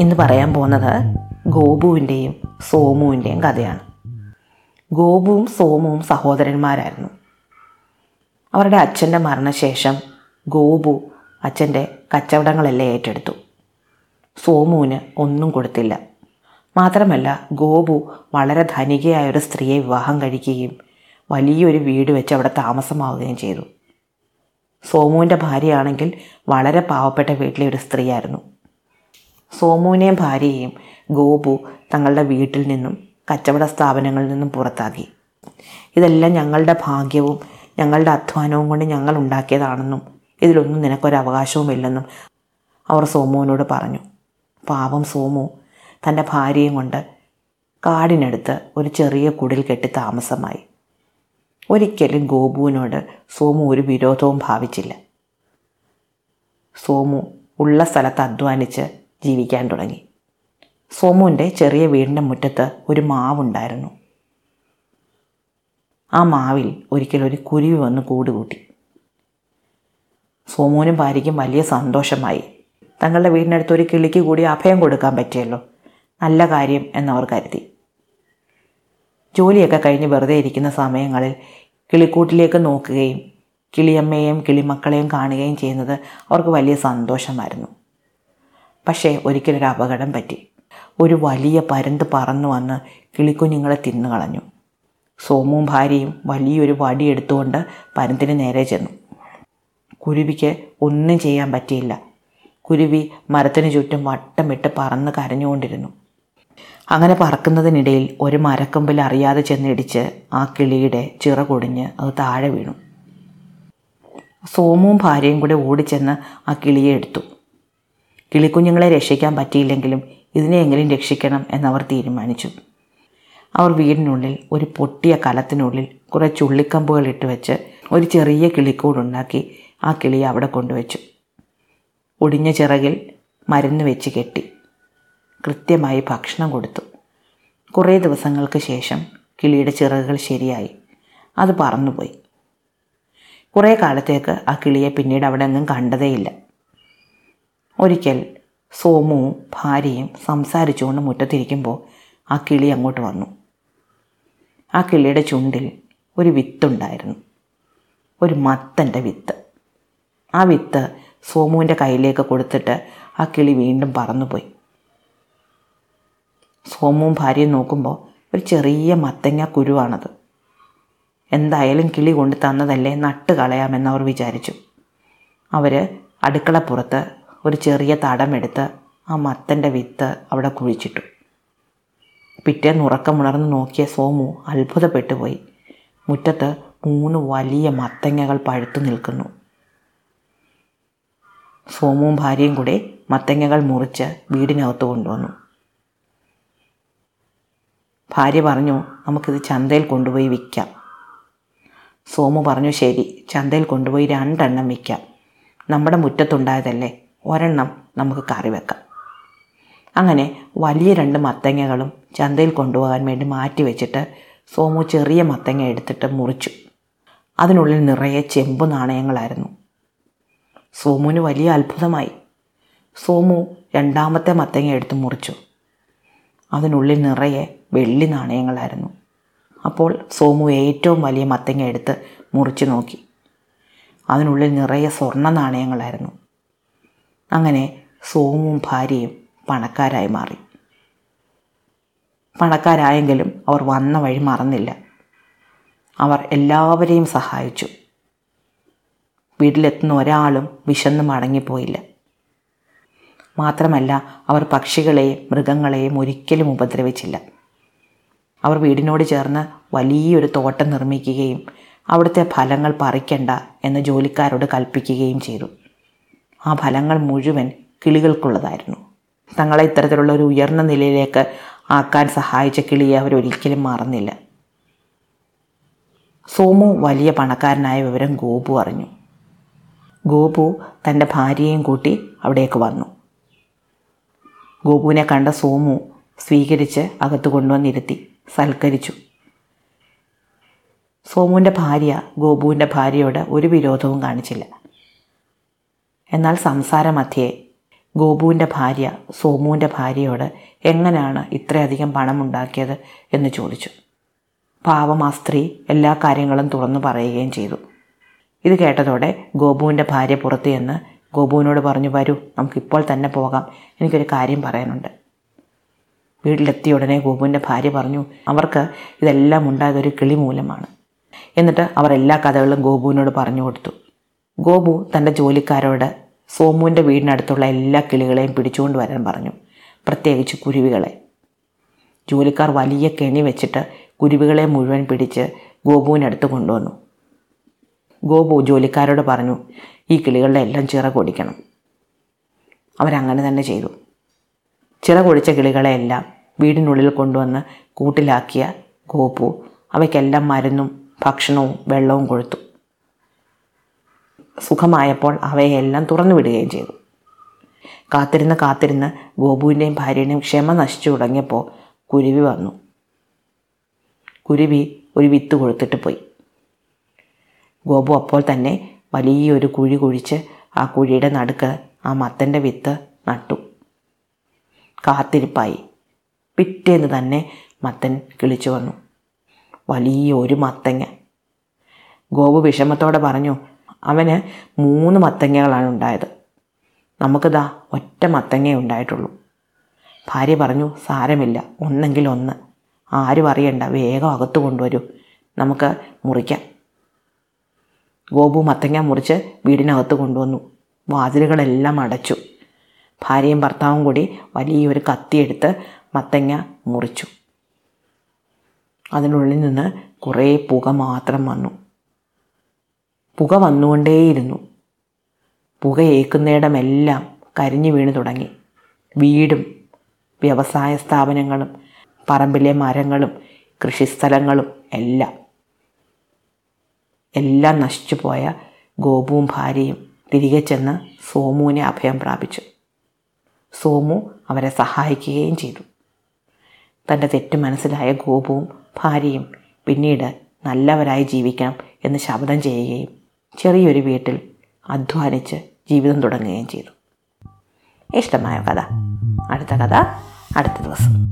ഇന്ന് പറയാൻ പോകുന്നത് ഗോപുവിന്റെയും സോമുവിന്റെയും കഥയാണ്. ഗോപുവും സോമുവും സഹോദരന്മാരായിരുന്നു. അവരുടെ അച്ഛന്റെ മരണശേഷം ഗോപു അച്ഛന്റെ കച്ചവടങ്ങളെല്ലാം ഏറ്റെടുത്തു. സോമുവിന് ഒന്നും കൊടുത്തില്ല. മാത്രമല്ല ഗോപു വളരെ ധനികയായ ഒരു സ്ത്രീയെ വിവാഹം കഴിക്കുകയും വലിയൊരു വീട് വെച്ച് അവിടെ താമസമാവുകയും ചെയ്തു. സോമുവിന്റെ ഭാര്യയാണെങ്കിൽ വളരെ പാവപ്പെട്ട വീട്ടിലെ ഒരു സ്ത്രീയായിരുന്നു. സോമുവിനെയും ഭാര്യയെയും ഗോപു തങ്ങളുടെ വീട്ടിൽ നിന്നും കച്ചവട സ്ഥാപനങ്ങളിൽ നിന്നും പുറത്താക്കി. ഇതെല്ലാം ഞങ്ങളുടെ ഭാഗ്യവും ഞങ്ങളുടെ അധ്വാനവും കൊണ്ട് ഞങ്ങൾ ഉണ്ടാക്കിയതാണെന്നും ഇതിലൊന്നും നിനക്കൊരു അവകാശവുമില്ലെന്നും അവർ സോമുവിനോട് പറഞ്ഞു. പാവം സോമു തന്റെ ഭാര്യയും കൊണ്ട് കാടിനടുത്ത് ഒരു ചെറിയ കുടിൽ കെട്ടി താമസമായി. ഒരിക്കലും ഗോപുവിനോട് സോമു ഒരു വിരോധവും ഭാവിച്ചില്ല. സോമു ഉള്ള സ്ഥലത്ത് അധ്വാനിച്ച് ജീവിക്കാൻ തുടങ്ങി. സോമുവിന്റെ ചെറിയ വീടിന്റെ മുറ്റത്ത് ഒരു മാവുണ്ടായിരുന്നു. ആ മാവിൽ ഒരിക്കൽ ഒരു കുരുവി വന്ന് കൂടുകൂട്ടി. സോമുവിനും ഭാര്യയ്ക്കും വലിയ സന്തോഷമായി. തങ്ങളുടെ വീടിനടുത്ത് ഒരു കിളിക്ക് കൂടി അഭയം കൊടുക്കാൻ പറ്റിയല്ലോ. നല്ല കാര്യം എന്നവർ കരുതി. ജോലിയൊക്കെ കഴിഞ്ഞ് വെറുതെ ഇരിക്കുന്ന സമയങ്ങളിൽ കിളിക്കൂട്ടിലേക്ക് നോക്കുകയും കിളിയമ്മയെയും കിളിമക്കളെയും കാണുകയും ചെയ്യുന്നത് അവർക്ക് വലിയ സന്തോഷമായിരുന്നു. പക്ഷേ ഒരിക്കലൊരു അപകടം പറ്റി. ഒരു വലിയ പരന്ത് പറന്നു വന്ന് കിളിക്കുഞ്ഞുങ്ങളെ തിന്നുകളഞ്ഞു സോമും ഭാര്യയും വലിയൊരു വടി എടുത്തുകൊണ്ട് പരന്തിന് നേരെ ചെന്നു. കുരുവിക്ക് ഒന്നും ചെയ്യാൻ പറ്റിയില്ല. കുരുവി മരത്തിന് ചുറ്റും വട്ടമിട്ട് പറന്ന് കരഞ്ഞുകൊണ്ടിരുന്നു. അങ്ങനെ പറക്കുന്നതിനിടയിൽ ഒരു മരക്കൊമ്പിൽ അറിയാതെ ചെന്നിടിച്ച് ആ കിളിയുടെ ചിറ കൊടിഞ്ഞ് അത് താഴെ വീണു. സോമുവും ഭാര്യയും കൂടെ ഓടിച്ചെന്ന് ആ കിളിയെ എടുത്തു. കിളിക്കുഞ്ഞുങ്ങളെ രക്ഷിക്കാൻ പറ്റിയില്ലെങ്കിലും ഇതിനെയെങ്കിലും രക്ഷിക്കണം എന്നവർ തീരുമാനിച്ചു. അവർ വീടിനുള്ളിൽ ഒരു പൊട്ടിയ കലത്തിനുള്ളിൽ കുറേ ചുള്ളിക്കമ്പുകൾ ഇട്ട് വെച്ച് ഒരു ചെറിയ കിളിക്കൂടുണ്ടാക്കി ആ കിളിയെ അവിടെ കൊണ്ടുവച്ചു. ഒടിഞ്ഞ ചിറകിൽ മരുന്ന് വെച്ച് കെട്ടി. കൃത്യമായി ഭക്ഷണം കൊടുത്തു. കുറേ ദിവസങ്ങൾക്ക് ശേഷം കിളിയുടെ ചിറകുകൾ ശരിയായി. അത് പറന്നുപോയി. കുറേ കാലത്തേക്ക് ആ കിളിയെ പിന്നീട് അവിടെ എങ്ങും കണ്ടതേയില്ല. ഒരിക്കൽ സോമുവും ഭാര്യയും സംസാരിച്ചുകൊണ്ട് മുറ്റത്തിരിക്കുമ്പോൾ ആ കിളി അങ്ങോട്ട് വന്നു. ആ കിളിയുടെ ചുണ്ടിൽ ഒരു വിത്തുണ്ടായിരുന്നു. ഒരു മത്തന്റെ വിത്ത്. ആ വിത്ത് സോമുവിന്റെ കയ്യിലേക്ക് കൊടുത്തിട്ട് ആ കിളി വീണ്ടും പറന്നുപോയി. സോമുവും ഭാര്യയും നോക്കുമ്പോൾ ഒരു ചെറിയ മത്തങ്ങ കുരുവാണത്. എന്തായാലും കിളി കൊണ്ട് തന്നതല്ലേ നട്ട് കളയാമെന്ന് അവർ വിചാരിച്ചു. അവർ അടുക്കളപ്പുറത്ത് ഒരു ചെറിയ തടമെടുത്ത് ആ മത്തന്റെ വിത്ത് അവിടെ കുഴിച്ചിട്ടു. പിറ്റേന്ന് ഉറക്കമുണർന്ന് നോക്കിയ സോമു അത്ഭുതപ്പെട്ടു പോയി മുറ്റത്ത് മൂന്ന് വലിയ മത്തങ്ങകൾ പഴുത്തു നിൽക്കുന്നു. സോമുവും ഭാര്യയും കൂടെ മത്തങ്ങകൾ മുറിച്ച് വീടിനകത്ത് കൊണ്ടുവന്നു. ഭാര്യ പറഞ്ഞു നമുക്കിത് ചന്തയിൽ കൊണ്ടുപോയി വിൽക്കാം. സോമു പറഞ്ഞു ശരി ചന്തയിൽ കൊണ്ടുപോയി രണ്ടെണ്ണം വിൽക്കാം. നമ്മുടെ മുറ്റത്തുണ്ടായതല്ലേ ഒരെണ്ണം നമുക്ക് കറി വെക്കാം. അങ്ങനെ വലിയ രണ്ട് മത്തങ്ങകളും ചന്തയിൽ കൊണ്ടുപോകാൻ വേണ്ടി മാറ്റി വെച്ചിട്ട് സോമു ചെറിയ മത്തങ്ങ എടുത്തിട്ട് മുറിച്ചു. അതിനുള്ളിൽ നിറയെ ചെമ്പ് നാണയങ്ങളായിരുന്നു. സോമുവിന് വലിയ അത്ഭുതമായി. സോമു രണ്ടാമത്തെ മത്തങ്ങ എടുത്ത് മുറിച്ചു. അതിനുള്ളിൽ നിറയെ വെള്ളി നാണയങ്ങളായിരുന്നു. അപ്പോൾ സോമു ഏറ്റവും വലിയ മത്തങ്ങ എടുത്ത് മുറിച്ചു നോക്കി. അതിനുള്ളിൽ നിറയെ സ്വർണ നാണയങ്ങളായിരുന്നു. അങ്ങനെ സോമുവും ഭാര്യയും പണക്കാരായി മാറി. പണക്കാരായെങ്കിലും അവർ വന്ന വഴി മറന്നില്ല. അവർ എല്ലാവരെയും സഹായിച്ചു. വീട്ടിലെത്തുന്ന ഒരാളും വിശന്ന് മടങ്ങിപ്പോയില്ല. മാത്രമല്ല അവർ പക്ഷികളെയും മൃഗങ്ങളെയും ഒരിക്കലും ഉപദ്രവിച്ചില്ല. അവർ വീടിനോട് ചേർന്ന് വലിയൊരു തോട്ടം നിർമ്മിക്കുകയും അവിടുത്തെ ഫലങ്ങൾ പറിക്കണ്ട എന്ന് ജോലിക്കാരോട് കൽപ്പിക്കുകയും ചെയ്തു. ആ ഫലങ്ങൾ മുഴുവൻ കിളികൾക്കുള്ളതായിരുന്നു. തങ്ങളെ ഇത്തരത്തിലുള്ള ഒരു ഉയർന്ന നിലയിലേക്ക് ആക്കാൻ സഹായിച്ച കിളിയെ അവരൊരിക്കലും മറന്നില്ല. സോമു വലിയ പണക്കാരനായ വിവരം ഗോപു അറിഞ്ഞു. ഗോപു തന്റെ ഭാര്യയെയും കൂട്ടി അവിടേക്ക് വന്നു. ഗോപുവിനെ കണ്ട സോമു സ്വീകരിച്ച് അകത്ത് കൊണ്ടുവന്നിരുത്തി സൽക്കരിച്ചു. സോമുവിന്റെ ഭാര്യ ഗോപുവിന്റെ ഭാര്യയോട് ഒരു വിരോധവും കാണിച്ചില്ല. എന്നാൽ സംസാരമധ്യേ ഗോപുവിന്റെ ഭാര്യ സോമുവിന്റെ ഭാര്യയോട് എങ്ങനെയാണ് ഇത്രയധികം പണമുണ്ടാക്കിയത് എന്ന് ചോദിച്ചു. പാവം ആ സ്ത്രീ എല്ലാ കാര്യങ്ങളും തുറന്നു പറയുകയും ചെയ്തു. ഇത് കേട്ടതോടെ ഗോപുവിന്റെ ഭാര്യ പുറത്തു ചെന്ന് ഗോപുവിനോട് പറഞ്ഞു വരൂ നമുക്കിപ്പോൾ തന്നെ പോകാം. എനിക്കൊരു കാര്യം പറയാനുണ്ട്. വീട്ടിലെത്തിയ ഉടനെ ഗോപുവിന്റെ ഭാര്യ പറഞ്ഞു അവർക്ക് ഇതെല്ലാം ഉണ്ടായതൊരു കിളി മൂലമാണ്. എന്നിട്ട് അവർ എല്ലാ കഥകളും ഗോപുവിനോട് പറഞ്ഞു കൊടുത്തു. ഗോപു തന്റെ ജോലിക്കാരോട് സോമുവിന്റെ വീടിനടുത്തുള്ള എല്ലാ കിളികളെയും പിടിച്ചുകൊണ്ട് വരാൻ പറഞ്ഞു പ്രത്യേകിച്ച് കുരുവികളെ. ജോലിക്കാർ വലിയ കെണി വെച്ചിട്ട് കുരുവികളെ മുഴുവൻ പിടിച്ച് ഗോപുവിനടുത്ത് കൊണ്ടുവന്നു. ഗോപു ജോലിക്കാരോട് പറഞ്ഞു ഈ കിളികളുടെ എല്ലാം ചിറകൊടിക്കണം അവരങ്ങനെ തന്നെ ചെയ്തു. ചിറകൊടിച്ച കിളികളെയെല്ലാം വീടിനുള്ളിൽ കൊണ്ടുവന്ന് കൂട്ടിലാക്കിയ ഗോപു അവയ്ക്കെല്ലാം മരുന്നും ഭക്ഷണവും വെള്ളവും കൊടുത്തു സുഖമായപ്പോൾ അവയെല്ലാം തുറന്നു വിടുകയും ചെയ്തു. കാത്തിരുന്ന് കാത്തിരുന്ന് ഗോപുവിന്റെയും ഭാര്യയുടെയും ക്ഷമ നശിച്ചു തുടങ്ങിയപ്പോൾ കുരുവി വന്നു. കുരുവി ഒരു വിത്ത് കൊടുത്തിട്ട് പോയി. ഗോപു അപ്പോൾ തന്നെ വലിയൊരു കുഴി കുഴിച്ച് ആ കുഴിയുടെ നടുക്ക് ആ മത്തന്റെ വിത്ത് നട്ടു. കാത്തിരിപ്പായി. പിറ്റേന്ന് തന്നെ മത്തൻ കിളിച്ചു വന്നു. വലിയ ഒരു മത്തങ്ങ. ഗോപു വിഷമത്തോടെ പറഞ്ഞു അവന് മൂന്ന് മത്തങ്ങകളാണ് ഉണ്ടായത്. നമുക്കിതാ ഒറ്റ മത്തങ്ങ ഉണ്ടായിട്ടുള്ളൂ. ഭാര്യ പറഞ്ഞു സാരമില്ല ഒന്നെങ്കിൽ ഒന്ന്. ആരും അറിയണ്ട വേഗം അകത്ത് കൊണ്ടുവരൂ. നമുക്ക് മുറിക്കാം. ഗോപു മത്തങ്ങ മുറിച്ച് വീടിനകത്ത് കൊണ്ടുവന്നു. വാതിലുകളെല്ലാം അടച്ചു. ഭാര്യയും ഭർത്താവും കൂടി വലിയൊരു കത്തിയെടുത്ത് മത്തങ്ങ മുറിച്ചു. അതിനുള്ളിൽ നിന്ന് കുറേ പുക മാത്രം വന്നു. പുക വന്നുകൊണ്ടേയിരുന്നു. പുക ഏക്കുന്നിടമെല്ലാം കരിഞ്ഞു വീണു തുടങ്ങി. വീടും വ്യവസായ സ്ഥാപനങ്ങളും പറമ്പിലെ മരങ്ങളും കൃഷിസ്ഥലങ്ങളും എല്ലാം. എല്ലാം നശിച്ചു പോയ ഗോപുവും ഭാര്യയും തിരികെ ചെന്ന് സോമുവിനെ അഭയം പ്രാപിച്ചു. സോമു അവരെ സഹായിക്കുകയും ചെയ്തു. തന്റെ തെറ്റ് മനസ്സിലായ ഗോപുവും ഭാര്യയും പിന്നീട് നല്ലവരായി ജീവിക്കണം എന്ന് ശപഥം ചെയ്യുകയും ചെറിയൊരു വീട്ടിൽ അധ്വാനിച്ച് ജീവിതം തുടങ്ങുകയും ചെയ്തു. ഇഷ്ടമായ കഥ. അടുത്ത കഥ അടുത്ത ദിവസം.